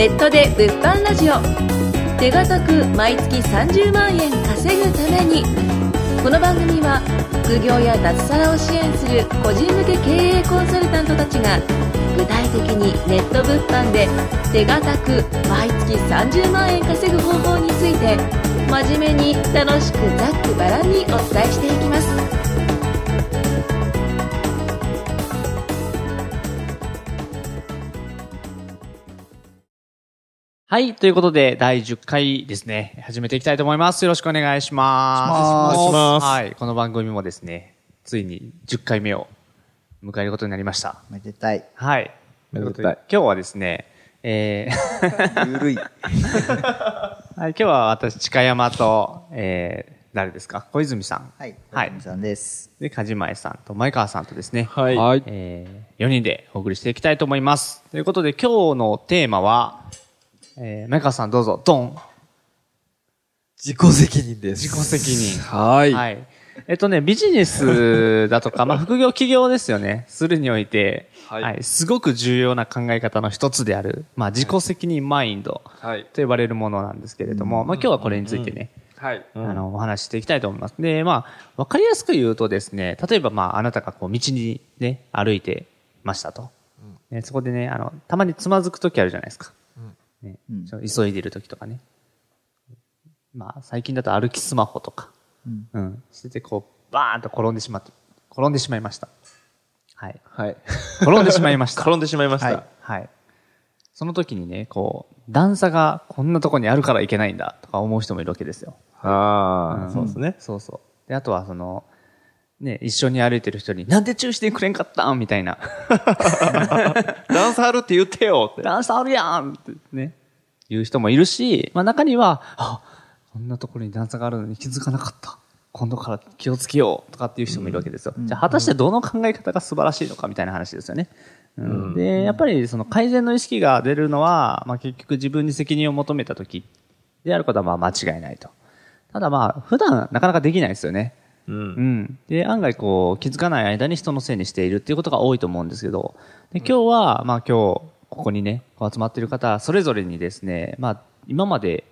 ネットで物販ラジオ。手堅く毎月30万円稼ぐために。この番組は副業や脱サラを支援する個人向け経営コンサルタントたちが具体的にネット物販で手堅く毎月30万円稼ぐ方法について真面目に楽しくざっくばらんにお伝えしていきます。はい。ということで、第10回ですね、始めていきたいと思います。よろしくお願いします。お願いしますはい。この番組もですね、ついに10回目を迎えることになりました。めでたい。はい。めでたい今日はですね、えー ゆるい。はい、今日は私、近山と、えー、誰ですか？小泉さん。はい。はいさんです。で、梶前さんと前川さんとですね、はい。はい。えー、4人でお送りしていきたいと思います。ということで、今日のテーマは、えー、前川さんどうぞ、ドン。自己責任です。自己責任はい。はい。えっとね、ビジネスだとか、まあ、副業企業ですよね。するにおいて、は、はいいすごく重要な考え方の一つである、まあ、自己責任マインドはい。と呼ばれるものなんですけれども、まあ、今日はこれについてね、はい。あの、お話ししていきたいと思います。で、まあ、わかりやすく言うとですね、例えばまあ、あなたがこう、道にね、歩いてましたと。ね、そこでね、あの、たまにつまずくときあるじゃないですか。ねうん急いでるときとかね。まあ、最近だと歩きスマホとか、うんうん、しててこう、バーンと転んでしまって、転んでしまいました。はい。はい。転んでしまいました。転んでしまいました。はいはい。その時にね、こう、段差がこんなとこにあるからいけないんだとか思う人もいるわけですよ。ああ、んそうですね。そうそう。で、あとはその、ね、一緒に歩いてる人に、なんで注意してくれんかったん？みたいな。ダンスあるって言ってよって。段差あるやんってね、言う人もいるし、まあ中には、あ、こんなところに段差があるのに気づかなかった。今度から気をつけようとかっていう人もいるわけですよ。じゃあ果たしてどの考え方が素晴らしいのかみたいな話ですよね。うん、で、やっぱりその改善の意識が出るのは、まあ結局自分に責任を求めた時であることはまあ間違いないと。ただまあ普段なかなかできないですよね。う。うんん。で、案外こう、気づかない間に人のせいにしているっていうことが多いと思うんですけど、で今日は、まあ今日、ここにね、こう集まっている方、それぞれにですね、まあ今まで、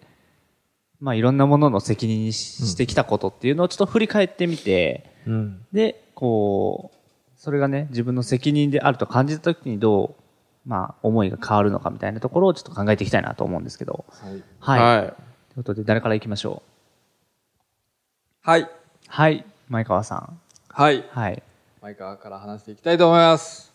まあいろんなものの責任にししてきたことっていうのをちょっと振り返ってみて、うん。で、こう、それがね、自分の責任であると感じた時にどう、まあ思いが変わるのかみたいなところをちょっと考えていきたいなと思うんですけど、はい。はい。ということで、誰から行きましょう？はい。はい。前川さん。はい。はい。前川から話していきたいと思います。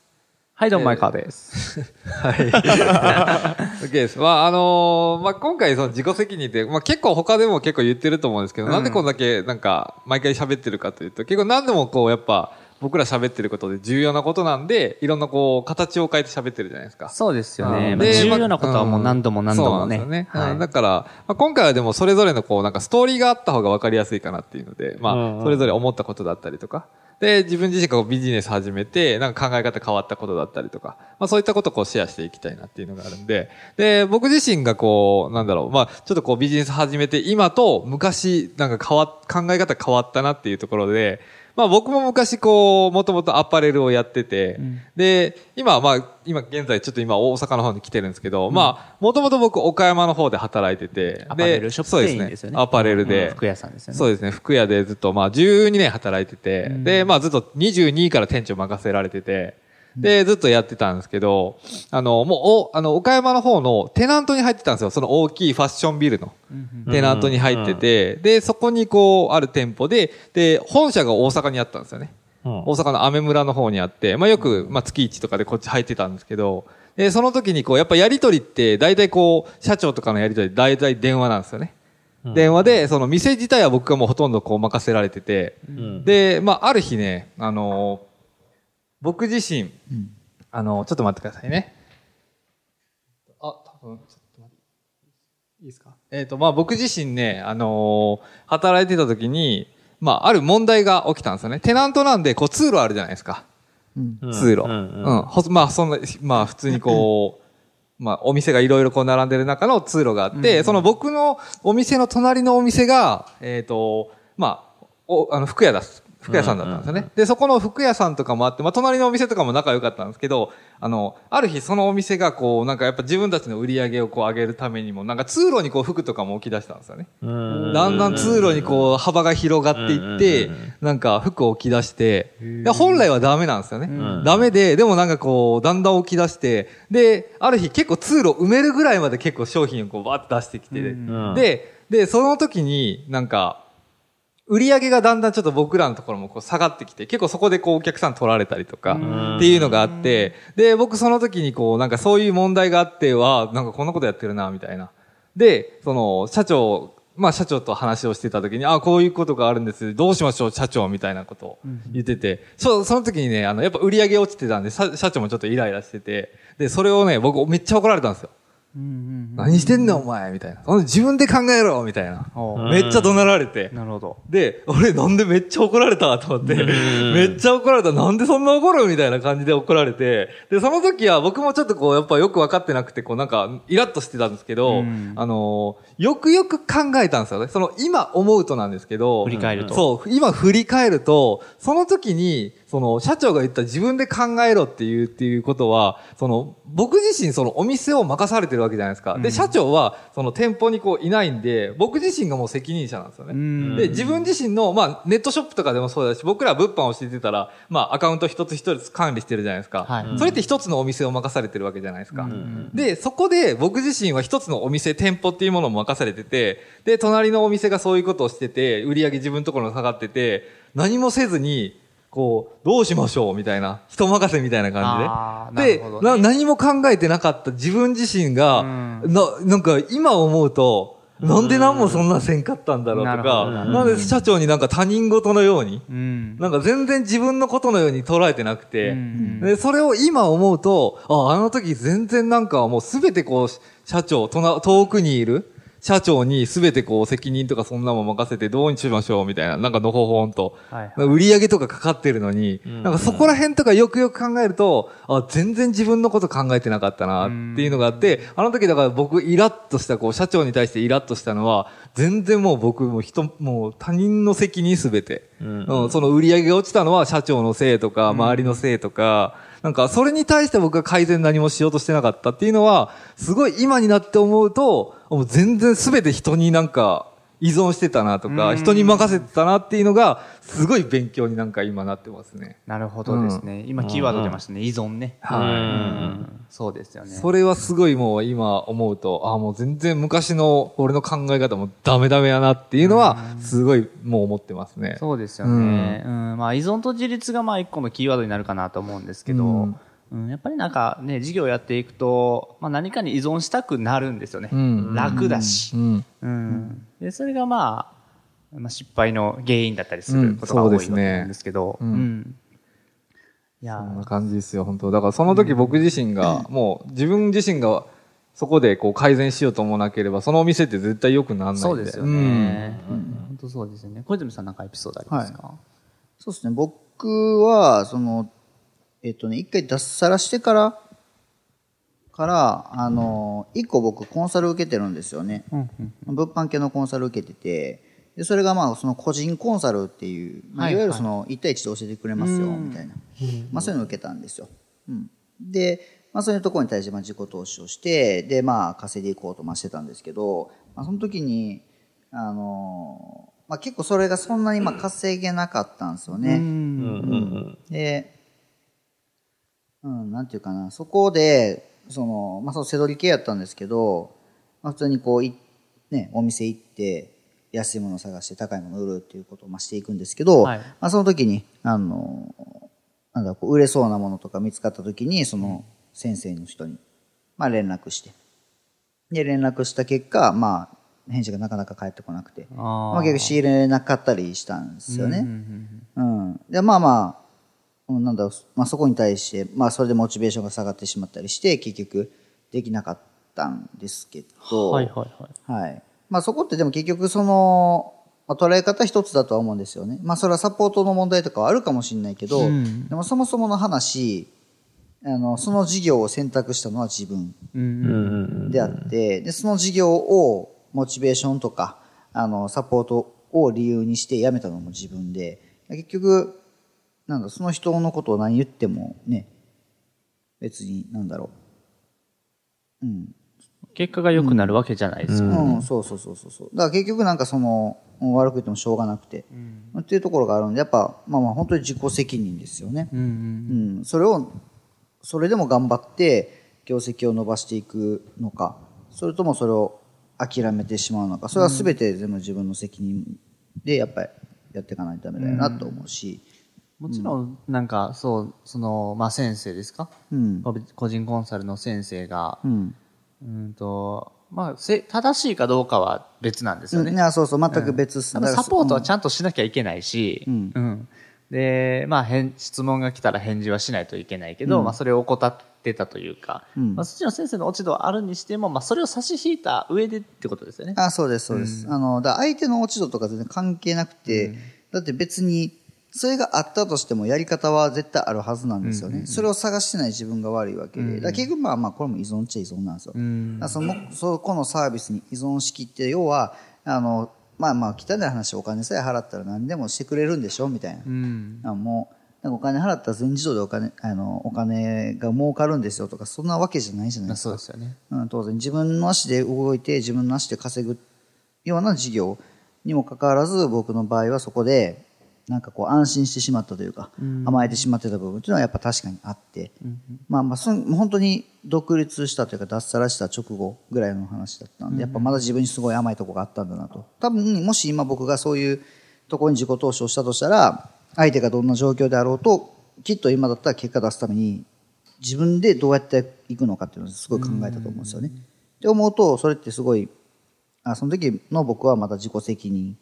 はい、どうも前川です。はい。OK です。まあ、あのーまあ、今回その自己責任って、まあ、結構他でも結構言ってると思うんですけど、なんでこんだけなんか毎回喋ってるかというと、結構何でもこうやっぱ僕ら喋ってることで重要なことなんで、いろんなこう形を変えて喋ってるじゃないですか。そうですよね。うん。まあ、で重要なことはもう何度も何度もね。そうなんですよね。はい。うんだから、まあ、今回はでもそれぞれのこうなんかストーリーがあった方が分かりやすいかなっていうので、まあ、それぞれ思ったことだったりとか、で、自分自身がこうビジネス始めて、なんか考え方変わったことだったりとか、まあそういったことをこうシェアしていきたいなっていうのがあるんで、で、僕自身がこう、なんだろう、まあちょっとこうビジネス始めて今と昔なんか変わっ、考え方変わったなっていうところで、まあ僕も昔こう、もともとアパレルをやってて、で、今まあ、今現在ちょっと今大阪の方に来てるんですけど、まあ、もともと僕岡山の方で働いてて、アパレルでショップ店員ですよね。アパレルで、うん。服屋さんですよね。そうですね、服屋でずっとまあ12年働いてて、で、まあずっと22から店長任せられてて、で、ずっとやってたんですけど、あの、もう、お、あの、岡山の方のテナントに入ってたんですよ。その大きいファッションビルの。テナントに入ってて、で、そこにこう、ある店舗で、で、本社が大阪にあったんですよね。大阪のアメ村の方にあって、まあよく、まあ月1とかでこっち入ってたんですけど、で、その時にこう、やっぱやりとりって、大体こう、社長とかのやりとり、大体電話なんですよね。電話で、その店自体は僕がもうほとんどこう任せられてて、で、まあある日ね、あのー僕自身、あのーちょっと待ってくださいね。あ、多分、ちょっと待って。いいですか？えっ、と、まあ僕自身ね、あのー働いてた時に、まあある問題が起きたんですよね。テナントなんで、こう通路あるじゃないですか。うん。通路。うん。ほまあそんな、まあ普通にこう、まあお店がいろいろこう並んでる中の通路があって、その僕のお店の隣のお店が、えっ、と、まあ、お、あの、服屋だ、服屋さんだったんですよね。で、そこの服屋さんとかもあって、まあ、隣のお店とかも仲良かったんですけど、あの、ある日そのお店がこう、なんかやっぱ自分たちの売り上げをこう上げるためにも、なんか通路にこう服とかも置き出したんですよね。だんだん通路にこう幅が広がっていって、なんか服を置き出して、で本来はダメなんですよね。ダメで、でもなんかこう、だんだん置き出して、で、ある日結構通路埋めるぐらいまで結構商品をこうバーって出してきて、んで、で、その時になんか、売り上げがだんだんちょっと僕らのところもこう下がってきて、結構そこでこうお客さん取られたりとか、っていうのがあって、で、僕その時にこうなんかそういう問題があっては、なんかこんなことやってるな、みたいな。で、その、社長、まあ社長と話をしてた時に、あ、こういうことがあるんです。どうしましょう、社長、みたいなことを言ってて、そその時にね、あの、やっぱ売り上げ落ちてたんで、社社長もちょっとイライラしてて、で、それをね、僕めっちゃ怒られたんですよ。何してんねん、お前みたいな。自分で考えろみたいな。おめっちゃ怒鳴られて。なるほど。で、俺なんでめっちゃ怒られたと思って、めっちゃ怒られた。なんでそんな怒るみたいな感じで怒られて、で、その時は僕もちょっとこう、やっぱよく分かってなくて、こうなんか、イラッとしてたんですけど、うんあのーよくよく考えたんですよね。その、今思うとなんですけど、振り返るとそう、今振り返ると、その時に、その、社長が言った自分で考えろっていう、っていうことは、その、僕自身そのお店を任されてるわけじゃないですか。で、社長は、その店舗にこういないんで、僕自身がもう責任者なんですよね。んで、自分自身の、まあ、ネットショップとかでもそうだし、僕ら物販をしてたら、まあ、アカウント一つ一つ管理してるじゃないですか。はいそれって一つのお店を任されてるわけじゃないですか。で、そこで僕自身は一つのお店、店舗っていうものを任されてて、で、隣のお店がそういうことをしてて、売り上げ自分のところに下がってて、何もせずに、こう、どうしましょうみたいな、人任せみたいな感じで。でね。な、何も考えてなかった自分自身が、うん。な、なんか今思うと、なんで何もそんなせんかったんだろうとか、るなんで社長になんか他人事のように、うん。なんか全然自分のことのように捉えてなくて、うん。で、それを今思うと、あ、あの時全然なんかもうすべてこう、社長、とな遠くにいる社長にすべてこう責任とかそんなもん任せてどうにしましょうみたいな、なんかのほほんと。はいはい。売り上げとかかかってるのに、なんかそこら辺とかよくよく考えると、あ、全然自分のこと考えてなかったなっていうのがあって、あの時だから僕イラッとした、こう社長に対してイラッとしたのは、全然もう僕も人、もう他人の責任すべて。うん、その売り上げが落ちたのは社長のせいとか、周りのせいとか、なんかそれに対して僕が改善何もしようとしてなかったっていうのは、すごい今になって思うと、もう全然全て人になんか依存してたなとか、人に任せてたなっていうのが、すごい勉強になんか今なってますね。なるほどですね。今キーワード出ましたね。依存ね。はいうんそうですよね。それはすごいもう今思うと、ああもう全然昔の俺の考え方もダメダメやなっていうのは、すごいもう思ってますね。そうですよね。うん。まあ依存と自立がまあ一個のキーワードになるかなと思うんですけど、うんうん、やっぱりなんかね、事業やっていくと、まあ何かに依存したくなるんですよね。うん楽だし。うん。うん。で、それがまあ、まあ、失敗の原因だったりすうんることが多いとそうですね思うんですけど、うん。うん。いやそんな感じですよ、本当。だからその時僕自身が、もう自分自身がそこでこう改善しようと思わなければ、そのお店って絶対良くならないんで。そうですよね。本当そうですよね。小泉さんなんかエピソードありますか、そうですね。僕は、その、えっとね、一回脱サラしてから、から、あの、一個僕コンサル受けてるんですよね。物販系のコンサル受けてて、で、それがまあ、その個人コンサルっていう、まあ、はいいわゆるその、一対一で教えてくれますよ、みたいな。まあ、そういうのを受けたんですよ。うん。で、まあ、そういうところに対して、まあ、自己投資をして、で、まあ、稼いでいこうと、まあ、してたんですけど、まあ、その時に、あの、まあ、結構それがそんなに、まあ、稼げなかったんですよね。で、うん、なんていうかな、そこで、その、まあ、その背取り系やったんですけど、まあ、普通にこうい、ね、お店行って、安いものを探して高いものを売るっていうことをまあしていくんですけど、はいまあ、その時に、あの、なんだこう売れそうなものとか見つかった時に、その先生の人に、まあ、連絡して。で、連絡した結果、まあ、返事がなかなか返ってこなくて、あーまあ、結局仕入れなかったりしたんですよね。うん。で、まあまあ、うんなんだろう、まあそこに対して、まあそれでモチベーションが下がってしまったりして、結局できなかったんですけど、はいはいはい。はい。まあそこってでも結局その、まあ、捉え方一つだとは思うんですよね。まあそれはサポートの問題とかはあるかもしれないけど、んでもそもそもの話、あの、その事業を選択したのは自分うんであって、で、その事業をモチベーションとか、あの、サポートを理由にして辞めたのも自分で、結局、なんだ、その人のことを何言ってもね、別に、なんだろう。うん。結果が良くなるわけじゃないですよ。うん、そうそうそうそうそう。だから結局なんかその、うん悪く言ってもしょうがなくて、っていうところがあるんで、やっぱ、まあまあ本当に自己責任ですよね。うんうんうん、それを、それでも頑張って業績を伸ばしていくのか、それともそれを諦めてしまうのか、それは全て全部自分の責任でやっぱりやっていかないとダメだよなと思うし、もちろん、なんか、そう、その、まあ、先生ですか？うん、個個人コンサルの先生が、うん。うんと、まあ、せ正しいかどうかは別なんですよね。いや、そうそう、全く別っすただサポートはちゃゃんとしなきゃいけないし、うん。うん。で、まあ、返質問が来たら返事はしないといけないけど、うん。まあ、それを怠ってたというか、うん。まあ、そっちの先生の落ち度はあるにしても、まあ、それを差し引いた上でってことですよね。あ、そうです、そうです。あの、だ相手の落ち度とか全然関係なくて、だって別に、それがあったとしてもやり方は絶対あるはずなんですよね。それを探してない自分が悪いわけで。だ結局まあまあこれも依存っちゃ依存なんですよ。んだその、そこのサービスに依存しきって、要は、あの、まあまあ汚い話お金さえ払ったら何でもしてくれるんでしょみたいな。うん。あもう、なんかお金払ったら全自動でお金、あの、お金が儲かるんですよとか、そんなわけじゃないじゃないまあ、ですかそうですよね。うん、当然自分の足で動いて自分の足で稼ぐような事業にもかかわらず僕の場合はそこでなんかこう安心してしまったというか、甘えてしまってた部分っていうのはやっぱ確かにあって、まあまあその本当に独立したというか脱サラした直後ぐらいの話だったんで、やっぱまだ自分にすごい甘いとこがあったんだなと。多分もし今僕がそういうところに自己投資をしたとしたら相手がどんな状況であろうときっと今だったら結果出すために自分でどうやっていくのかっていうのをすごい考えたと思うんですよね。って思うと、それってすごい、あその時の僕はまだ自己責任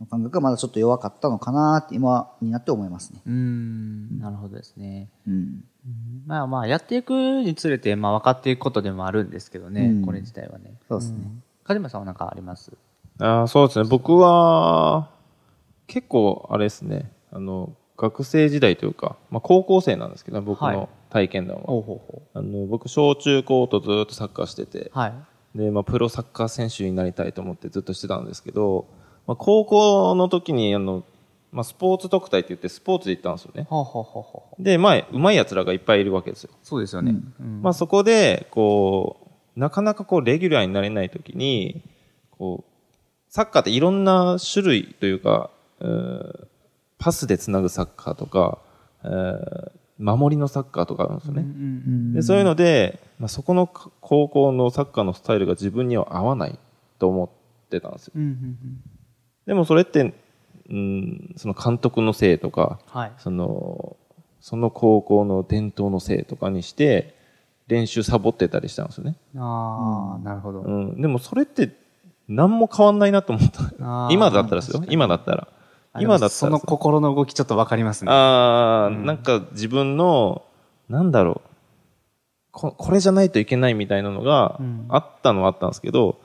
の感覚がまだちょっと弱かったのかなって今になって思いますね。うん。なるほどですね。うん。まあまあ、やっていくにつれて、まあ分かっていくことでもあるんですけどね、うんこれ自体はね。そうですね。梶間さんは何かあります？あーそうですね。僕は、結構、あれですね。あの、学生時代というか、まあ、高校生なんですけど、僕はいの体験談は。ほうほうほあの、僕、小中高とずっとサッカーしててう。、はい。で、まあ、プロサッカー選手になりたいと思ってずっとしてたんですけど、まあ、高校の時に、あの、まあ、スポーツ特待って言ってスポーツで行ったんですよね。ほうほうほうほう。で、まあ、うまい奴らがいっぱいいるわけですよ。そうですよね。うんまあ、そこで、こう、なかなかこう、レギュラーになれない時に、こう、サッカーっていろんな種類というか、えーパスでつなぐサッカーとか、えー守りのサッカーとかあるんですよね。でそういうので、まあ、そこの高校のサッカーのスタイルが自分には合わないと思ってたんですよ。うんうんうんでもそれって、うん、その監督のせいとか、はい。その、その高校の伝統のせいとかにして、練習サボってたりしたんですよね。ああ、なるほど。うん。でもそれって、何も変わんないなと思った今だったらですよ。今だったら。今だったらその心の動きちょっとわかりますね。ああ、なんか自分の、なんだろう。ここれじゃないといけないみたいなのがうんあったのはあったんですけど、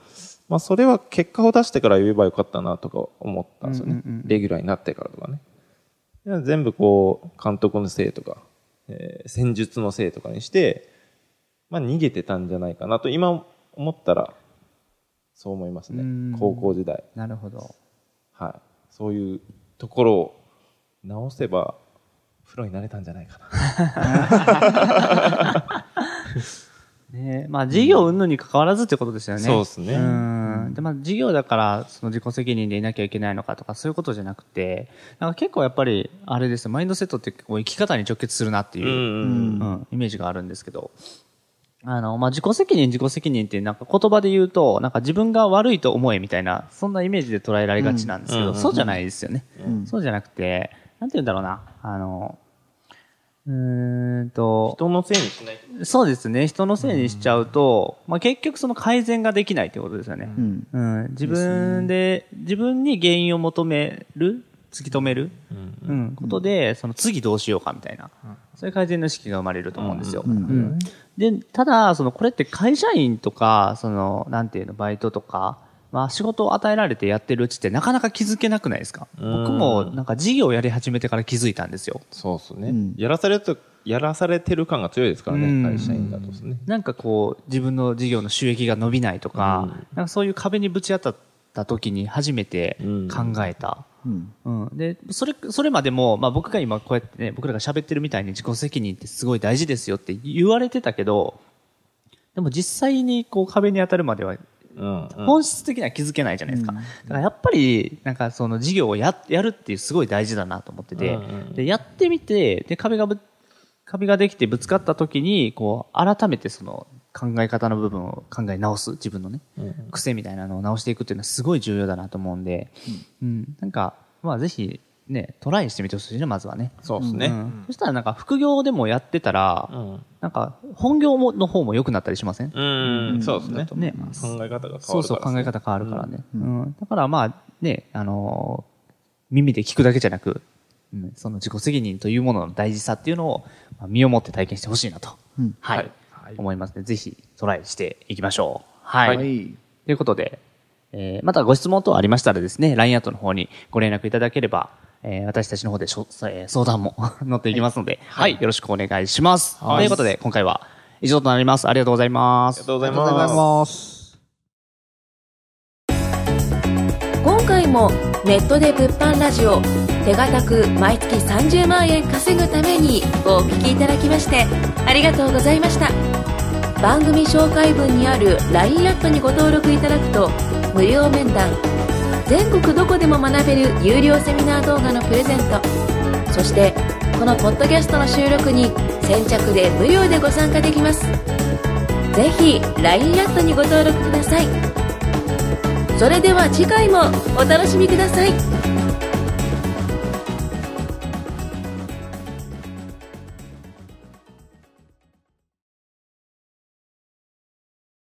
まあそれは結果を出してから言えばよかったなとか思ったんですよね。うんうんうんレギュラーになってからとかね。全部こう、監督のせいとか、えー戦術のせいとかにして、まあ逃げてたんじゃないかなと今思ったら、そう思いますねうん。高校時代。なるほど。はい。そういうところを直せば、プロになれたんじゃないかな。ねまあ事業云々に関わらずってことですよね。そうですね。うん。で、まあ事業だから、その自己責任でいなきゃいけないのかとか、そういうことじゃなくて、なんか結構やっぱり、あれですよ、マインドセットってこう生き方に直結するなっていうう、んうん。うん、イメージがあるんですけど、あの、まあ、自己責任、自己責任ってなんか言葉で言うと、なんか自分が悪いと思えみたいな、そんなイメージで捉えられがちなんですけど、うん。そうじゃないですよね。うん。そうじゃなくて、なんて言うんだろうな、あの、うーんと、人のせいにしない。そうですね、人のせいにしちゃうと、まあ、結局その改善ができないってことですよね。うん。うん、自分で、自分に原因を求める、突き止める、うんうん、ことで、その次どうしようかみたいな、そういう改善の意識が生まれると思うんですよ。うん。うん。で、ただ、その、これって会社員とか、その、なんていうの、バイトとか、まあ仕事を与えられてやってるうちってなかなか気づけなくないですか？うん僕もなんか事業をやり始めてから気づいたんですよ。そうですね、うんやらされると、やらされてる感が強いですからね、うん会社員だとですね。なんかこう、自分の事業の収益が伸びないとか、うんなんかそういう壁にぶち当たった時に初めて考えた、うん。うん。で、それ、それまでも、まあ僕が今こうやってね、僕らが喋ってるみたいに自己責任ってすごい大事ですよって言われてたけど、でも実際にこう壁に当たるまでは、うん。うん。本質的には気づけないじゃないですか。だからやっぱり、なんかその事業をや、やるっていうすごい大事だなと思ってて、うんうんで、やってみて、で、壁がぶ、壁ができてぶつかった時に、こう、改めてその考え方の部分を考え直す、自分のね、癖みたいなのを直していくっていうのはすごい重要だなと思うんで、うん、なんか、まあぜひ、ね、トライしてみてほしいね、まずはね。そうですね。うんそしたらなんか副業でもやってたら、うん。なんか本業もの方も良くなったりしません？うん。そうですね。ね。考え方が変わるから。そうそう、考え方変わるからね。うん。だからまあ、ね、あのー耳で聞くだけじゃなく、うん、その自己責任というものの大事さっていうのを、まあ身をもって体験してほしいなと、はい、はい思いますね。ぜひトライしていきましょう。はい。はい。ということで、えーまたご質問等ありましたらですね、LINE アットの方にご連絡いただければ、えー私たちの方でしょ、えー相談も 乗っていきますので、はい、よろしくお願いします。ということで、今回は以上となります。ありがとうございますありが。とうございありがとうございます。今回もネットで物販ラジオ手堅く毎月30万円稼ぐためにお聞きいただきましてありがとうございました番組紹介文にある LINE アットにご登録いただくと無料面談全国どこでも学べる有料セミナー動画のプレゼント。そしてこのポッドキャストの収録に先着で無料でご参加できます。是非 LINE アットにご登録ください。それでは次回もお楽しみください。